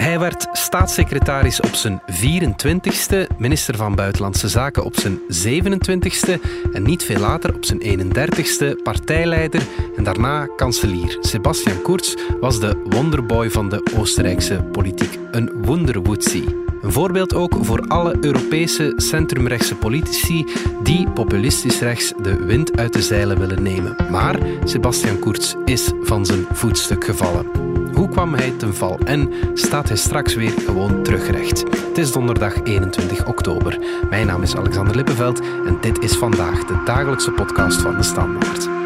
Hij werd staatssecretaris op zijn 24ste, minister van Buitenlandse Zaken op zijn 27ste en niet veel later op zijn 31ste partijleider en daarna kanselier. Sebastian Kurz was de wonderboy van de Oostenrijkse politiek, een wonderwoetsie. Een voorbeeld ook voor alle Europese centrumrechtse politici die populistisch rechts de wind uit de zeilen willen nemen. Maar Sebastian Kurz is van zijn voetstuk gevallen. Kwam hij ten val en staat hij straks weer gewoon terugrecht? Het is donderdag 21 oktober. Mijn naam is Alexander Lippenveld en dit is vandaag de dagelijkse podcast van de Standaard.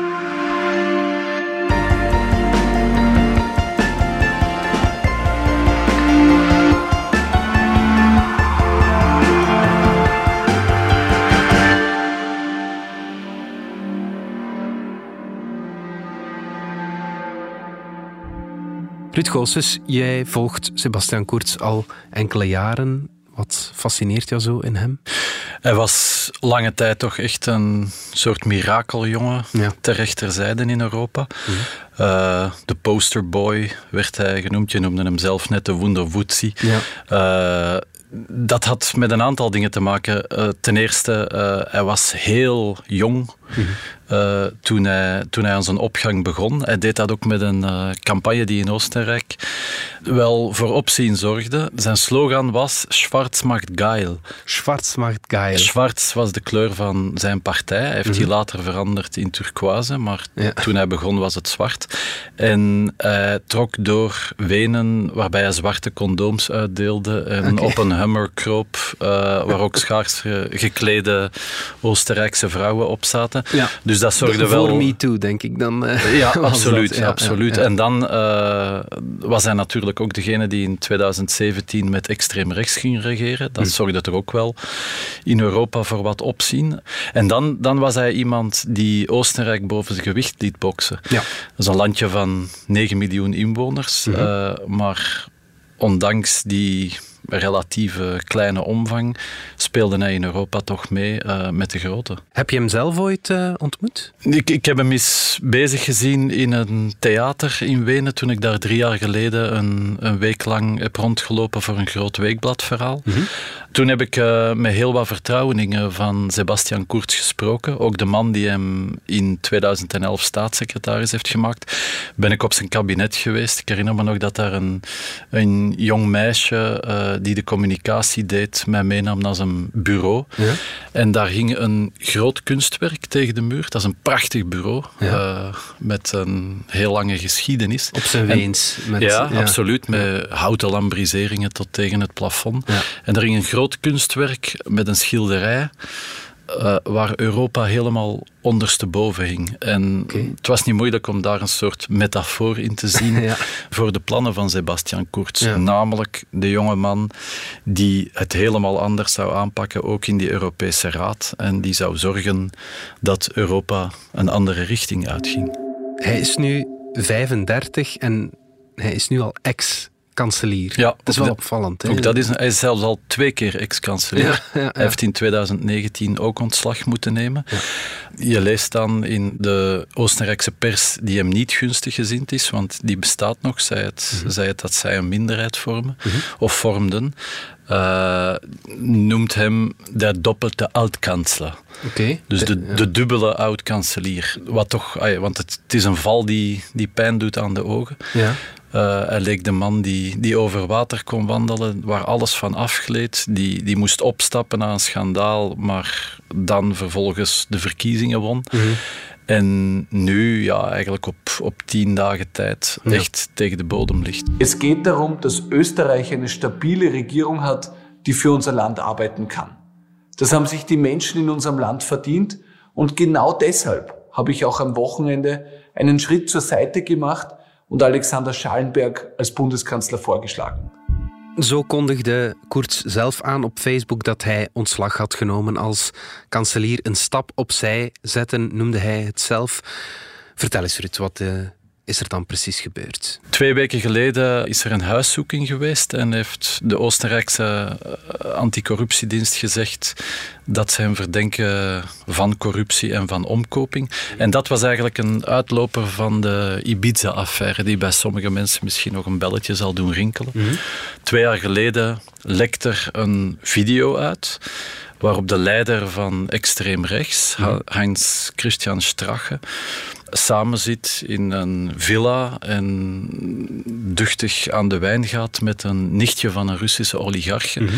Ruud Goossens, jij volgt Sebastian Kurz al enkele jaren. Wat fascineert jou zo in hem? Hij was lange tijd toch echt een soort mirakeljongen ja. ter rechterzijde in Europa. Mhm. Uh, de posterboy werd hij genoemd. Je noemde hem zelf net de Wunderwutzi. Ja. Uh, dat had met een aantal dingen te maken. Uh, ten eerste, hij was heel jong. Mhm. Uh, toen, hij, toen hij aan zijn opgang begon. Hij deed dat ook met een uh, campagne die in Oostenrijk wel voor opzien zorgde. Zijn slogan was Schwarz macht geil. Schwarz macht geil. Schwarz was de kleur van zijn partij. Hij heeft mm die later veranderd in turquoise, maar ja. toen hij begon was het zwart. En hij trok door Wenen waarbij hij zwarte condooms uitdeelde en okay. op een Hummer kroop uh, waar ook schaars geklede Oostenrijkse vrouwen op zaten. Ja. Dus dat zorgde wel... Voor Me Too, denk ik dan. Uh, ja, absoluut. Ja, absoluut. Ja, en dan uh, was hij natuurlijk ook degene die in 2017 met extreem rechts ging regeren. Dat hm. zorgde er ook wel in Europa voor wat opzien. En dan, dan was hij iemand die Oostenrijk boven zijn gewicht liet boksen. Ja. Dat is een landje van 9 miljoen inwoners. Mm -hmm. uh, maar ondanks die relatieve kleine omvang speelde hij in Europa toch mee uh, met de grote. Heb je hem zelf ooit uh, ontmoet? Ik, ik, heb hem eens bezig gezien in een theater in Wenen toen ik daar drie jaar geleden een, een week lang heb rondgelopen voor een groot weekbladverhaal. Mhm. Mm -hmm. Toen heb ik uh, met heel wat vertrouwelingen van Sebastian Kurz gesproken. Ook de man die hem in 2011 staatssecretaris heeft gemaakt. Ben ik op zijn kabinet geweest. Ik herinner me nog dat daar een, een jong meisje uh, die de communicatie deed mij meenam naar zijn bureau. Ja. En daar hing een groot kunstwerk tegen de muur. Dat is een prachtig bureau. Ja. Uh, met een heel lange geschiedenis. Op zijn weens. Met, ja, ja, absoluut. Met houten lambriseringen tot tegen het plafond. En er hing een groot kunstwerk met een schilderij. Uh, waar Europa helemaal ondersteboven hing. En okay. het was niet moeilijk om daar een soort metafoor in te zien ja. voor de plannen van Sebastian Kurz. Ja. Namelijk de jonge man die het helemaal anders zou aanpakken, ook in die Europese Raad. En die zou zorgen dat Europa een andere richting uitging. Hij is nu 35 en hij is nu al ex kanselier. Ja, dat is wel opvallend. Ook dat is, hij is zelfs al twee keer ex-kanselier. Ja, ja, ja. Hij heeft in 2019 ook ontslag moeten nemen. Je leest dan in de Oostenrijkse pers die hem niet gunstig gezind is, want die bestaat nog, zei het, Mhm. mm -hmm. zei het dat zij een minderheid vormen, mm -hmm. of vormden. Uh, noemt hem de doppelte oud-kansler. Okay. Dus de, de dubbele oud-kanselier. Wat toch, want het, het, is een val die, die pijn doet aan de ogen. Ja. Uh, hij leek de man die, die over water kon wandelen, waar alles van afgleed. Die, die moest opstappen na een schandaal, maar dan vervolgens de verkiezingen won. Mm -hmm. En nu, ja, eigenlijk op, op tien dagen tijd ja. echt tegen de bodem ligt. Es geht darum, dass Österreich eine stabile Regierung hat, die für unser Land arbeiten kann. Das haben sich die Menschen in unserem Land verdient. Und genau deshalb habe ich auch am Wochenende einen Schritt zur Seite gemacht und Alexander Schallenberg als Bundeskanzler vorgeschlagen. Zo kondigde Kurz zelf aan op Facebook dat hij ontslag had genomen als kanselier. Een stap opzij zetten noemde hij het zelf. Vertel eens Ruud, wat uh, is er dan precies gebeurd? Twee weken geleden is er een huiszoeking geweest en heeft de Oostenrijkse eh, anticorruptiedienst gezegd dat ze hem verdenken van corruptie en van omkoping. En dat was eigenlijk een uitloper van de Ibiza-affaire, die bij sommige mensen misschien nog een belletje zal doen rinkelen. Mhm. Twee jaar geleden lekte er een video uit waarop de leider van extreem rechts, mhm. Heinz Christian Strache, samen zit in een villa en duchtig aan de wijn gaat met een nichtje van een Russische oligarch. Mhm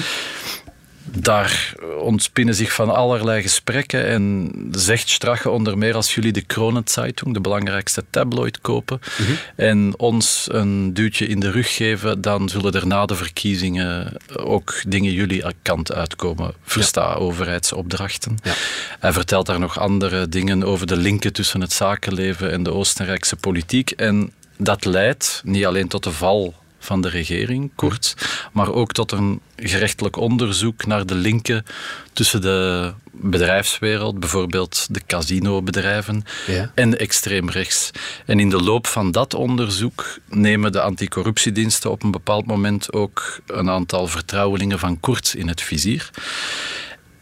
daar ontspinnen zich van allerlei gesprekken en zegt Strache onder meer als jullie de Kronenzeitung, de belangrijkste tabloid, kopen mhm. en ons een duwtje in de rug geven, dan zullen er na de verkiezingen ook dingen jullie kant uitkomen. Versta overheidsopdrachten. Ja. Hij vertelt daar nog andere dingen over de linken tussen het zakenleven en de Oostenrijkse politiek en dat leidt niet alleen tot de val van de regering, kort, maar ook tot een gerechtelijk onderzoek naar de linken tussen de bedrijfswereld, bijvoorbeeld de casinobedrijven, ja. en extreem rechts. En in de loop van dat onderzoek nemen de anticorruptiediensten op een bepaald moment ook een aantal vertrouwelingen van Kurz in het vizier.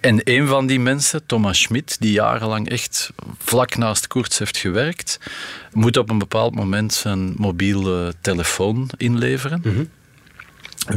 En een van die mensen, Thomas Schmidt, die jarenlang echt vlak naast Koerts heeft gewerkt, moet op een bepaald moment zijn mobiele telefoon inleveren. Mhm.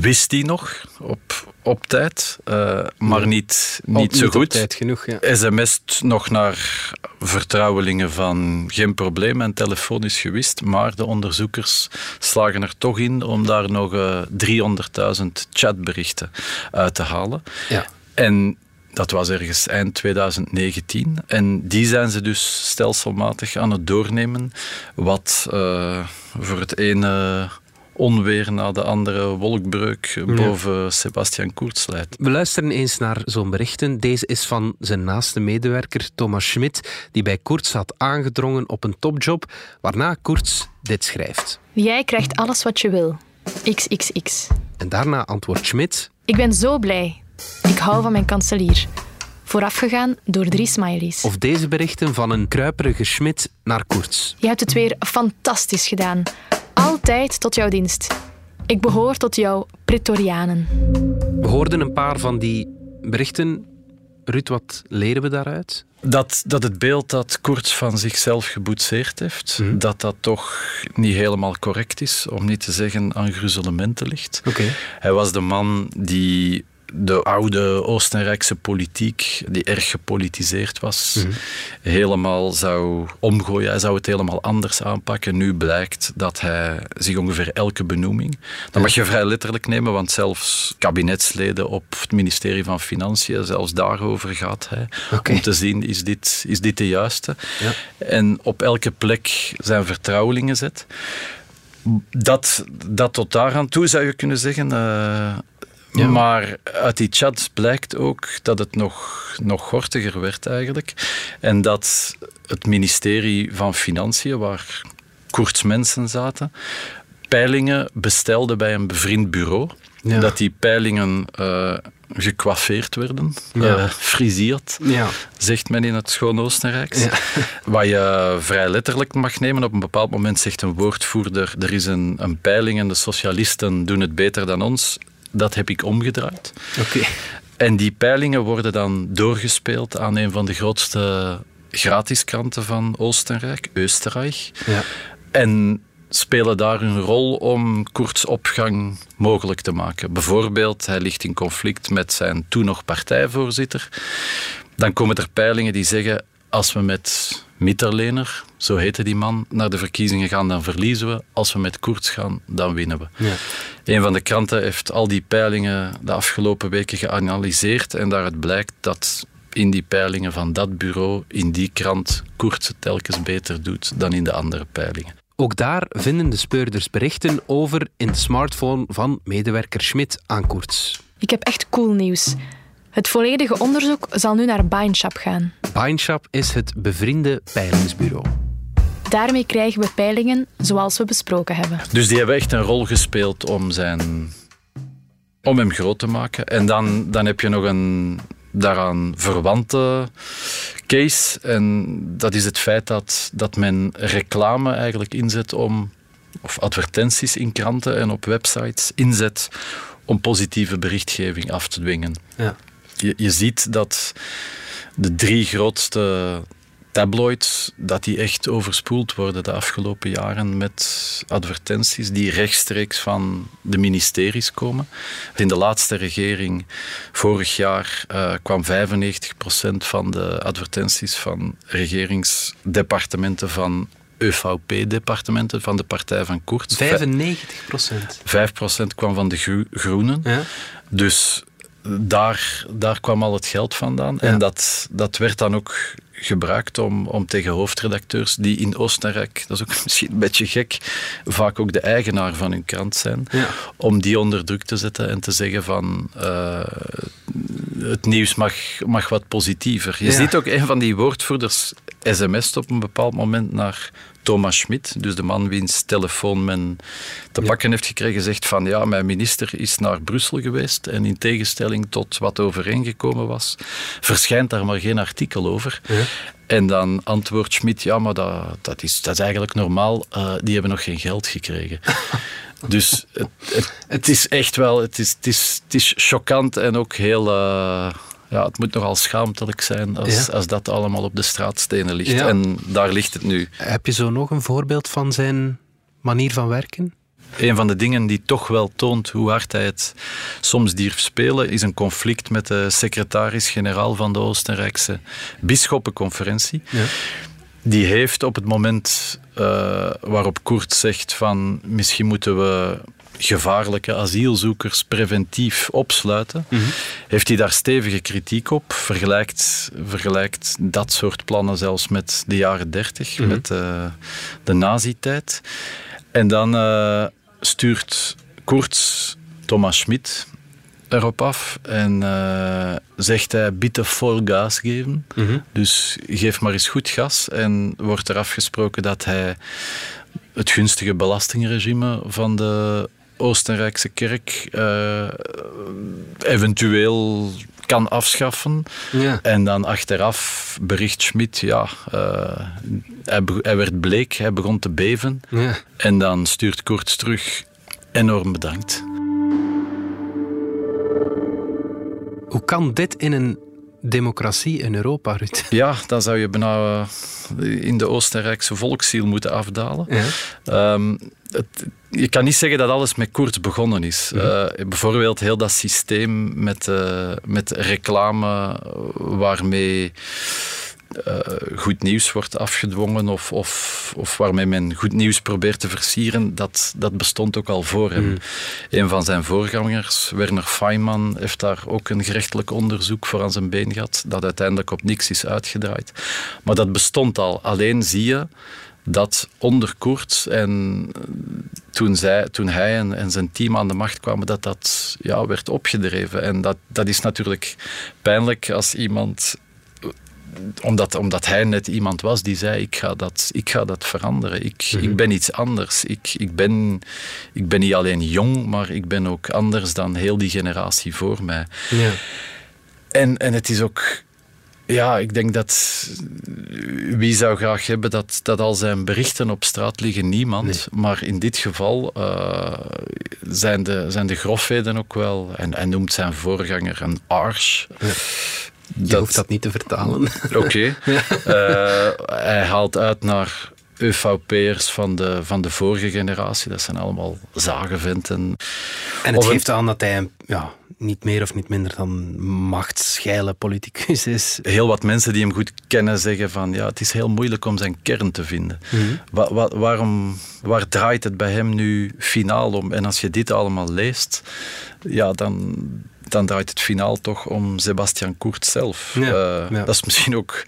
Wist hij nog op, op tijd, uh, maar niet, niet zo goed. tijd genoeg, ja. SMS't nog naar vertrouwelingen van geen probleem en telefoon is gewist, maar de onderzoekers slagen er toch in om daar nog uh, eh, 300.000 chatberichten uit te halen. Ja. En dat was ergens eind 2019. En die zijn ze dus stelselmatig aan het doornemen. Wat uh, voor het ene onweer na de andere wolkbreuk boven Sebastian Kurz leidt. We luisteren eens naar zo'n berichten. Deze is van zijn naaste medewerker Thomas Schmidt, die bij Kurz had aangedrongen op een topjob, waarna Kurz dit schrijft. Jij krijgt alles wat je wil. XXX. En daarna antwoordt Schmidt... Ik ben zo blij. Ik hou van mijn kanselier. Voorafgegaan door drie smileys. Of deze berichten van een kruiperige Schmidt naar Koerts. Je hebt het weer fantastisch gedaan. Altijd tot jouw dienst. Ik behoor tot jouw Pretorianen. We hoorden een paar van die berichten. Ruud, wat leren we daaruit? Dat, dat het beeld dat Koerts van zichzelf geboetseerd heeft, mhm. dat dat toch niet helemaal correct is, om niet te zeggen aan gruzelementen ligt. Okay. Hij was de man die de oude Oostenrijkse politiek, die erg gepolitiseerd was, mhm. helemaal zou omgooien. Hij zou het helemaal anders aanpakken. Nu blijkt dat hij zich ongeveer elke benoeming, dat mag je vrij letterlijk nemen, want zelfs kabinetsleden op het ministerie van Financiën, zelfs daarover gaat hij, om te zien, is dit, is dit de juiste? Ja. En op elke plek zijn vertrouwelingen zet. Dat, dat tot daaraan toe zou je kunnen zeggen. Uh, maar uit die chats blijkt ook dat het nog, nog gortiger werd eigenlijk. En dat het ministerie van Financiën, waar Koerts mensen zaten, peilingen bestelde bij een bevriend bureau. Dat die peilingen uh, gekwaffeerd werden, ja. uh, frisierd, ja. zegt men in het Schoon Oostenrijks. Ja. Wat je vrij letterlijk mag nemen. Op een bepaald moment zegt een woordvoerder, er is een, een peiling en de socialisten doen het beter dan ons dat heb ik omgedraaid. Oké. En die peilingen worden dan doorgespeeld aan een van de grootste gratiskranten van Oostenrijk, Oostenrijk. Ja. En spelen daar een rol om Koerts opgang mogelijk te maken. Bijvoorbeeld, hij ligt in conflict met zijn toen nog partijvoorzitter. Dan komen er peilingen die zeggen, als we met Mitterlener, zo heette die man, naar de verkiezingen gaan, dan verliezen we. Als we met Koerts gaan, dan winnen we. Ja. Een van de kranten heeft al die peilingen de afgelopen weken geanalyseerd en daaruit blijkt dat in die peilingen van dat bureau, in die krant, Koerts het telkens beter doet dan in de andere peilingen. Ook daar vinden de speurders berichten over in de smartphone van medewerker Schmidt aan Koerts. Ik heb echt cool nieuws. Het volledige onderzoek zal nu naar Bindshop gaan. Bindshop is het bevriende peilingsbureau. Daarmee krijgen we peilingen zoals we besproken hebben. Dus die hebben echt een rol gespeeld om, zijn, om hem groot te maken. En dan, dan heb je nog een, daaraan verwante case. En dat is het feit dat, dat men reclame eigenlijk inzet om, of advertenties in kranten en op websites inzet om positieve berichtgeving af te dwingen. Ja. Je, je ziet dat de drie grootste tabloids, dat die echt overspoeld worden de afgelopen jaren met advertenties die rechtstreeks van de ministeries komen. In de laatste regering, vorig jaar, uh, kwam 95% van de advertenties van regeringsdepartementen van ÖVP-departementen van de partij van Koert. 95 procent? 5 procent kwam van de Groenen. Ja. Dus daar, daar kwam al het geld vandaan. En dat, dat werd dan ook gebruikt om, om tegen hoofdredacteurs die in Oostenrijk, dat is ook misschien een beetje gek, vaak ook de eigenaar van hun krant zijn, ja. om die onder druk te zetten en te zeggen van uh, het nieuws mag, mag wat positiever. Je ziet ook een van die woordvoerders sms't op een bepaald moment naar Thomas Schmidt, dus de man wiens telefoon men te pakken heeft gekregen, zegt van ja, mijn minister is naar Brussel geweest en in tegenstelling tot wat overeengekomen was, verschijnt daar maar geen artikel over. Ja. En dan antwoordt Schmidt, ja, maar dat, dat, is, dat is eigenlijk normaal, uh, die hebben nog geen geld gekregen. dus het, het, het, is echt wel, het is, het is, het is choquant en ook heel... Uh, ja, het moet nogal schaamtelijk zijn als, als dat allemaal op de straatstenen ligt. En daar ligt het nu. Heb je zo nog een voorbeeld van zijn manier van werken? Een van de dingen die toch wel toont hoe hard hij het soms durft spelen, is een conflict met de secretaris-generaal van de Oostenrijkse bisschoppenconferentie. Ja. Die heeft op het moment uh, waarop Koert zegt van misschien moeten we gevaarlijke asielzoekers preventief opsluiten, mhm. heeft hij daar stevige kritiek op. Vergelijkt, vergelijkt dat soort plannen zelfs met de jaren dertig, mhm. met uh, de nazi-tijd. En dan uh, stuurt Kurz Thomas Schmidt erop af en uh, zegt hij bitte vol gas geven. Mhm. Dus geef maar eens goed gas en wordt er afgesproken dat hij het gunstige belastingregime van de Oostenrijkse kerk uh, eventueel kan afschaffen. Ja. En dan achteraf bericht Schmidt, ja, uh, hij, hij, werd bleek, hij begon te beven. Ja. En dan stuurt Koorts terug, enorm bedankt. Hoe kan dit in een democratie in Europa, Ruud? Ja, dan zou je bijna eh, in de Oostenrijkse volksziel moeten afdalen. Ja. Ehm, het, je kan niet zeggen dat alles met Koert begonnen is. Mhm. Eh, bijvoorbeeld heel dat systeem met, uh, met reclame waarmee uh, goed nieuws wordt afgedwongen of, of, of waarmee men goed nieuws probeert te versieren, dat, dat bestond ook al voor hem. Mm. Een van zijn voorgangers, Werner Feynman, heeft daar ook een gerechtelijk onderzoek voor aan zijn been gehad, dat uiteindelijk op niks is uitgedraaid. Maar dat bestond al. Alleen zie je dat onder Koert en toen, zij, toen hij en, en, zijn team aan de macht kwamen, dat dat ja, werd opgedreven. En dat, dat is natuurlijk pijnlijk als iemand omdat, omdat hij net iemand was die zei: Ik ga dat, ik ga dat veranderen. Ik, mhm. ik ben iets anders. Ik, ik, ben, ik ben niet alleen jong, maar ik ben ook anders dan heel die generatie voor mij. Ja. En, en het is ook. Ja, ik denk dat wie zou graag hebben dat, dat al zijn berichten op straat liggen? Niemand. Maar in dit geval uh, zijn, de, zijn de grofheden ook wel. En hij noemt zijn voorganger een ars. Ja. Je dat, hoeft dat niet te vertalen. Oké. Eh, hij haalt uit naar ÖVP'ers van de, van de vorige generatie. Dat zijn allemaal zagenventen. En het geeft aan dat hij ja, niet meer of niet minder dan machtsscheile politicus is. Heel wat mensen die hem goed kennen zeggen van ja, het is heel moeilijk om zijn kern te vinden. Mhm. waarom, waar draait het bij hem nu finaal om? En als je dit allemaal leest, ja, dan dan draait het finaal toch om Sebastian Koert zelf. Eh, dat is misschien ook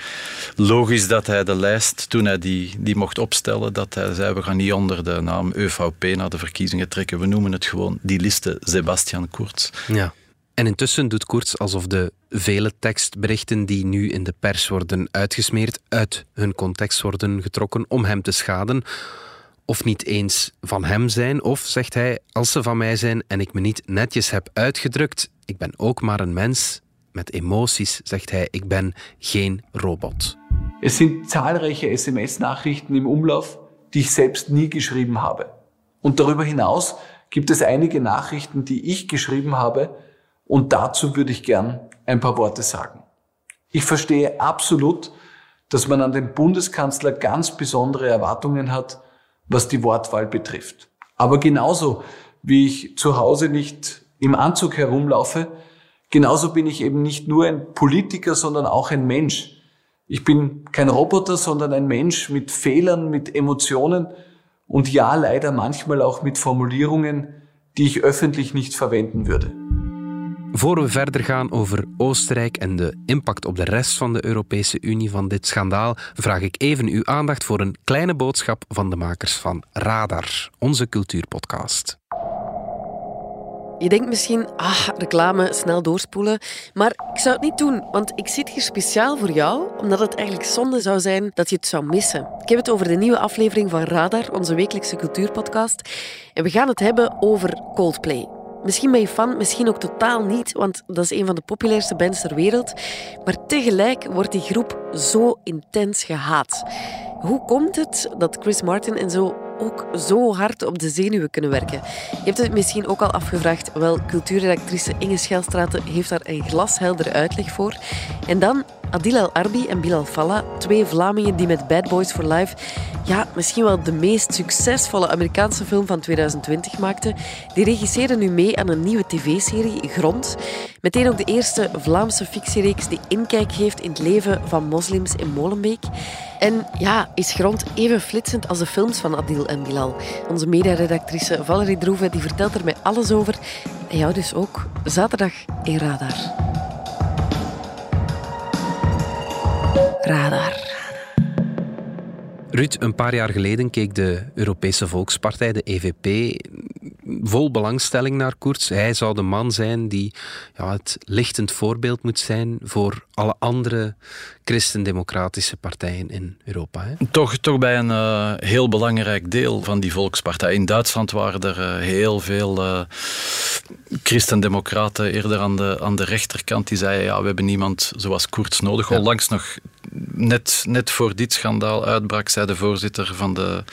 logisch dat hij de lijst, toen hij die, die mocht opstellen, dat hij zei, we gaan niet onder de naam ÖVP naar de verkiezingen trekken. We noemen het gewoon die liste Sebastian Koert. Ja. En intussen doet Koerts alsof de vele tekstberichten die nu in de pers worden uitgesmeerd, uit hun context worden getrokken om hem te schaden of niet eens van hem zijn. Of zegt hij, als ze van mij zijn en ik me niet netjes heb uitgedrukt, ik ben ook maar een mens, met emoties, zegt hij: Ik ben geen robot. Es sind zahlreiche SMS-Nachrichten im Umlauf, die ich selbst nie geschrieben habe. Und darüber hinaus gibt es einige Nachrichten, die ich geschrieben habe, und dazu würde ich gern ein paar Worte sagen. Ich verstehe absolut, dass man an den Bundeskanzler ganz besondere Erwartungen hat, was die Wortwahl betrifft. Aber genauso wie ich zu Hause nicht im Anzug herumlaufe, genauso bin ich eben nicht nur ein Politiker, sondern auch ein Mensch. Ich bin kein Roboter, sondern ein Mensch mit Fehlern, mit Emotionen und ja, leider manchmal auch mit Formulierungen, die ich öffentlich nicht verwenden würde. Voor we verder gaan over Oostenrijk en de impact op de rest van de Europese Unie van dit schandaal, vraag ik even uw aandacht voor een kleine boodschap van de makers van Radar, onze cultuurpodcast. Je denkt misschien, ah, reclame, snel doorspoelen. Maar ik zou het niet doen, want ik zit hier speciaal voor jou, omdat het eigenlijk zonde zou zijn dat je het zou missen. Ik heb het over de nieuwe aflevering van Radar, onze wekelijkse cultuurpodcast. En we gaan het hebben over Coldplay. Misschien ben je fan, misschien ook totaal niet, want dat is een van de populairste bands ter wereld. Maar tegelijk wordt die groep zo intens gehaat. Hoe komt het dat Chris Martin en zo ook zo hard op de zenuwen kunnen werken? Je hebt het misschien ook al afgevraagd. Wel, cultuurredactrice Inge Schelstraten heeft daar een glashelder uitleg voor. En dan Adil El Arbi en Bilal Falla, twee Vlamingen die met Bad Boys for Life ja, misschien wel de meest succesvolle Amerikaanse film van 2020 maakten, die regisseren nu mee aan een nieuwe tv-serie, Grond. Meteen ook de eerste Vlaamse fictiereeks die inkijk geeft in het leven van moslims in Molenbeek. En ja, is Grond even flitsend als de films van Adil en Bilal. Onze mediaredactrice Valerie Droeve die vertelt er mij alles over. En jou dus ook, zaterdag in Radar. Radar. Ruud, een paar jaar geleden keek de Europese Volkspartij, de EVP, vol belangstelling naar Koerts. Hij zou de man zijn die ja, het lichtend voorbeeld moet zijn voor alle andere christendemocratische partijen in Europa. Hè? Toch, toch bij een uh, heel belangrijk deel van die volkspartij. In Duitsland waren er uh, heel veel uh, christendemocraten eerder aan de, aan de rechterkant die zeiden ja, we hebben niemand zoals Koerts nodig. Ja. Onlangs nog net, net voor dit schandaal uitbrak, zei de voorzitter van de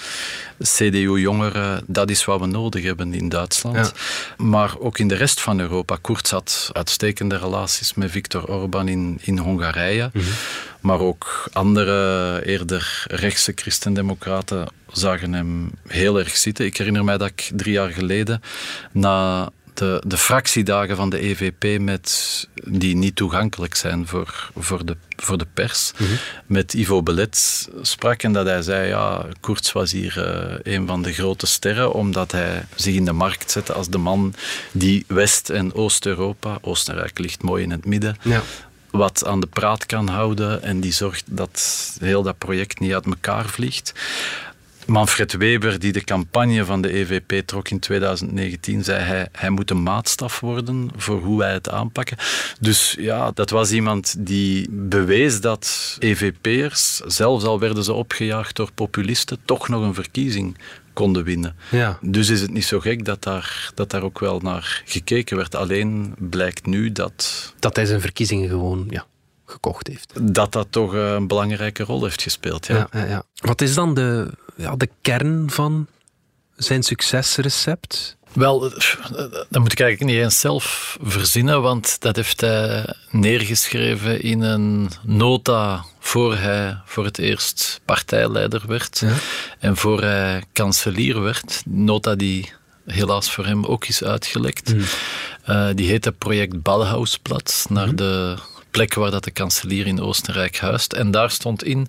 CDU-jongeren, dat is wat we nodig hebben in Duitsland. Ja. Maar ook in de rest van Europa. Kurz had uitstekende relaties met Viktor Orban in, in Hongarije. Mm -hmm. Maar ook andere eerder rechtse christendemocraten zagen hem heel erg zitten. Ik herinner mij dat ik drie jaar geleden na de, de fractiedagen van de EVP met, die niet toegankelijk zijn voor, voor, de, voor de pers, mm -hmm. met Ivo Belet sprak en dat hij zei, ja, Kurz was hier uh, een van de grote sterren, omdat hij zich in de markt zette als de man die West- en Oost-Europa, Oostenrijk ligt mooi in het midden, ja wat aan de praat kan houden en die zorgt dat heel dat project niet uit elkaar vliegt. Manfred Weber, die de campagne van de EVP trok in 2019, zei hij, hij moet een maatstaf worden voor hoe wij het aanpakken. Dus ja, dat was iemand die bewees dat EVP'ers, zelfs al werden ze opgejaagd door populisten, toch nog een verkiezing konden winnen. Ja. Dus is het niet zo gek dat daar, dat daar ook wel naar gekeken werd. Alleen blijkt nu dat... Dat hij zijn verkiezingen gewoon ja, gekocht heeft. Dat dat toch een belangrijke rol heeft gespeeld, ja. ja, ja Wat is dan de, ja, de kern van zijn succesrecept? Wel, dat moet ik eigenlijk niet eens zelf verzinnen, want dat heeft hij neergeschreven in een nota voor hij voor het eerst partijleider werd ja. en voor hij kanselier werd. Nota die helaas voor hem ook is uitgelekt. Mm. Uh, die heette Project Ballhausplatz, naar mm. de plek waar dat de kanselier in Oostenrijk huist. En daar stond in,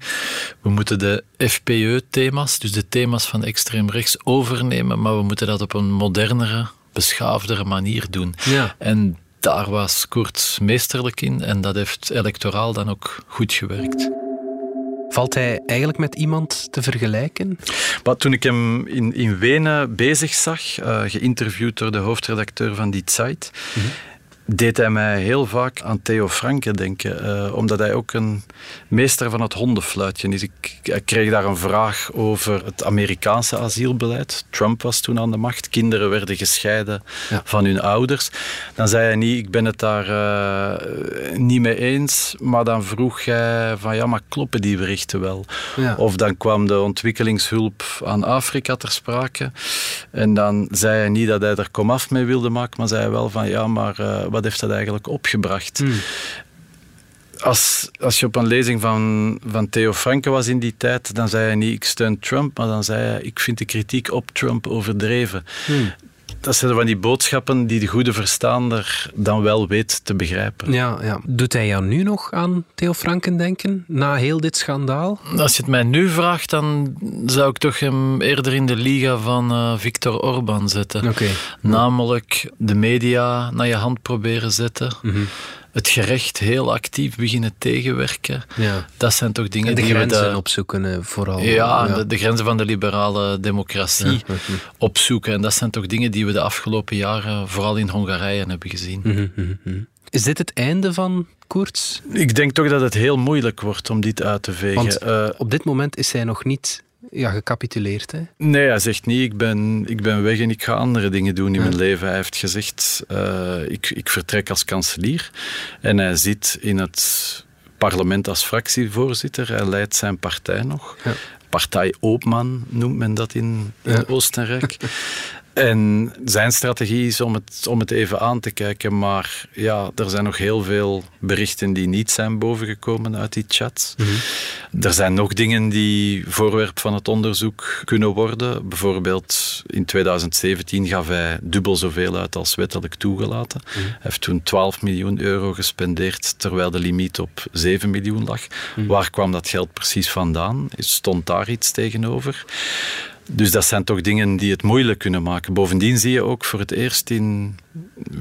we moeten de FPE-thema's, dus de thema's van extreem rechts, overnemen, maar we moeten dat op een modernere, beschaafdere manier doen. Ja. En daar was Kurz meesterlijk in en dat heeft electoraal dan ook goed gewerkt. Valt hij eigenlijk met iemand te vergelijken? Maar toen ik hem in, in Wenen bezig zag, uh, geïnterviewd door de hoofdredacteur van Die Zeit, mm -hmm deed hij mij heel vaak aan Theo Franke denken. Uh, omdat hij ook een meester van het hondenfluitje is. Ik, ik, kreeg daar een vraag over het Amerikaanse asielbeleid. Trump was toen aan de macht. Kinderen werden gescheiden van hun ouders. Dan zei hij niet, ik ben het daar uh, niet mee eens. Maar dan vroeg hij van, ja, maar kloppen die berichten wel? Ja. Of dan kwam de ontwikkelingshulp aan Afrika ter sprake. En dan zei hij niet dat hij er komaf mee wilde maken, maar zei hij wel van, ja, maar... Uh, wat heeft dat eigenlijk opgebracht? Hmm. Als, als je op een lezing van, van Theo Franke was in die tijd, dan zei hij niet ik steun Trump, maar dan zei hij ik vind de kritiek op Trump overdreven. Hmm dat zijn van die boodschappen die de goede verstaander dan wel weet te begrijpen. Ja, ja. Doet hij jou nu nog aan Theo Franken denken, na heel dit schandaal? Als je het mij nu vraagt, dan zou ik toch hem eerder in de liga van uh, Viktor Orban zetten. Okay. Namelijk de media naar je hand proberen zetten. Mhm het gerecht heel actief beginnen tegenwerken. Ja. Dat zijn toch dingen die we... de grenzen opzoeken eh, vooral. Ja, De, de, grenzen van de liberale democratie opzoeken. En dat zijn toch dingen die we de afgelopen jaren vooral in Hongarije hebben gezien. Mhm, mhm, mhm. Is dit het einde van Koerts? Ik denk toch dat het heel moeilijk wordt om dit uit te vegen. Want uh, op dit moment is hij nog niet ja, gecapituleerd. Hè? Nee, hij zegt niet, ik ben, ik ben weg en ik ga andere dingen doen in mijn leven. Hij heeft gezegd, uh, ik, ik vertrek als kanselier. En hij zit in het parlement als fractievoorzitter. Hij leidt zijn partij nog. Ja. Partij Oopman noemt men dat in, in Oostenrijk. En zijn strategie is om het, om het even aan te kijken. Maar ja, er zijn nog heel veel berichten die niet zijn bovengekomen uit die chats. Mhm. Er zijn nog dingen die voorwerp van het onderzoek kunnen worden. Bijvoorbeeld in 2017 gaf hij dubbel zoveel uit als wettelijk toegelaten. Mhm. Hij heeft toen 12 miljoen euro gespendeerd, terwijl de limiet op 7 miljoen lag. Mhm. Waar kwam dat geld precies vandaan? Stond daar iets tegenover? Dus dat zijn toch dingen die het moeilijk kunnen maken. Bovendien zie je ook voor het eerst in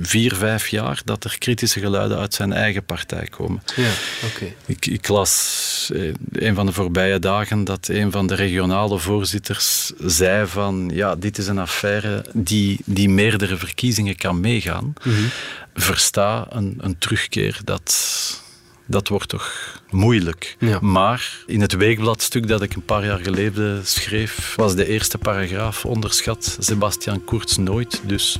vier, vijf jaar dat er kritische geluiden uit zijn eigen partij komen. Ja, oké. Ik, ik, las eh, een van de voorbije dagen dat een van de regionale voorzitters zei van ja, dit is een affaire die, die meerdere verkiezingen kan meegaan. Mm Versta een, een terugkeer dat dat wordt toch moeilijk. Maar in het weekbladstuk dat ik een paar jaar geleden schreef, was de eerste paragraaf onderschat Sebastian Kurz nooit. Dus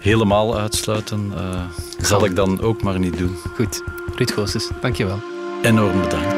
helemaal uitsluiten uh, zal ik dan ook maar niet doen. Goed. Ruud Goossens, dankjewel. Enorm bedankt.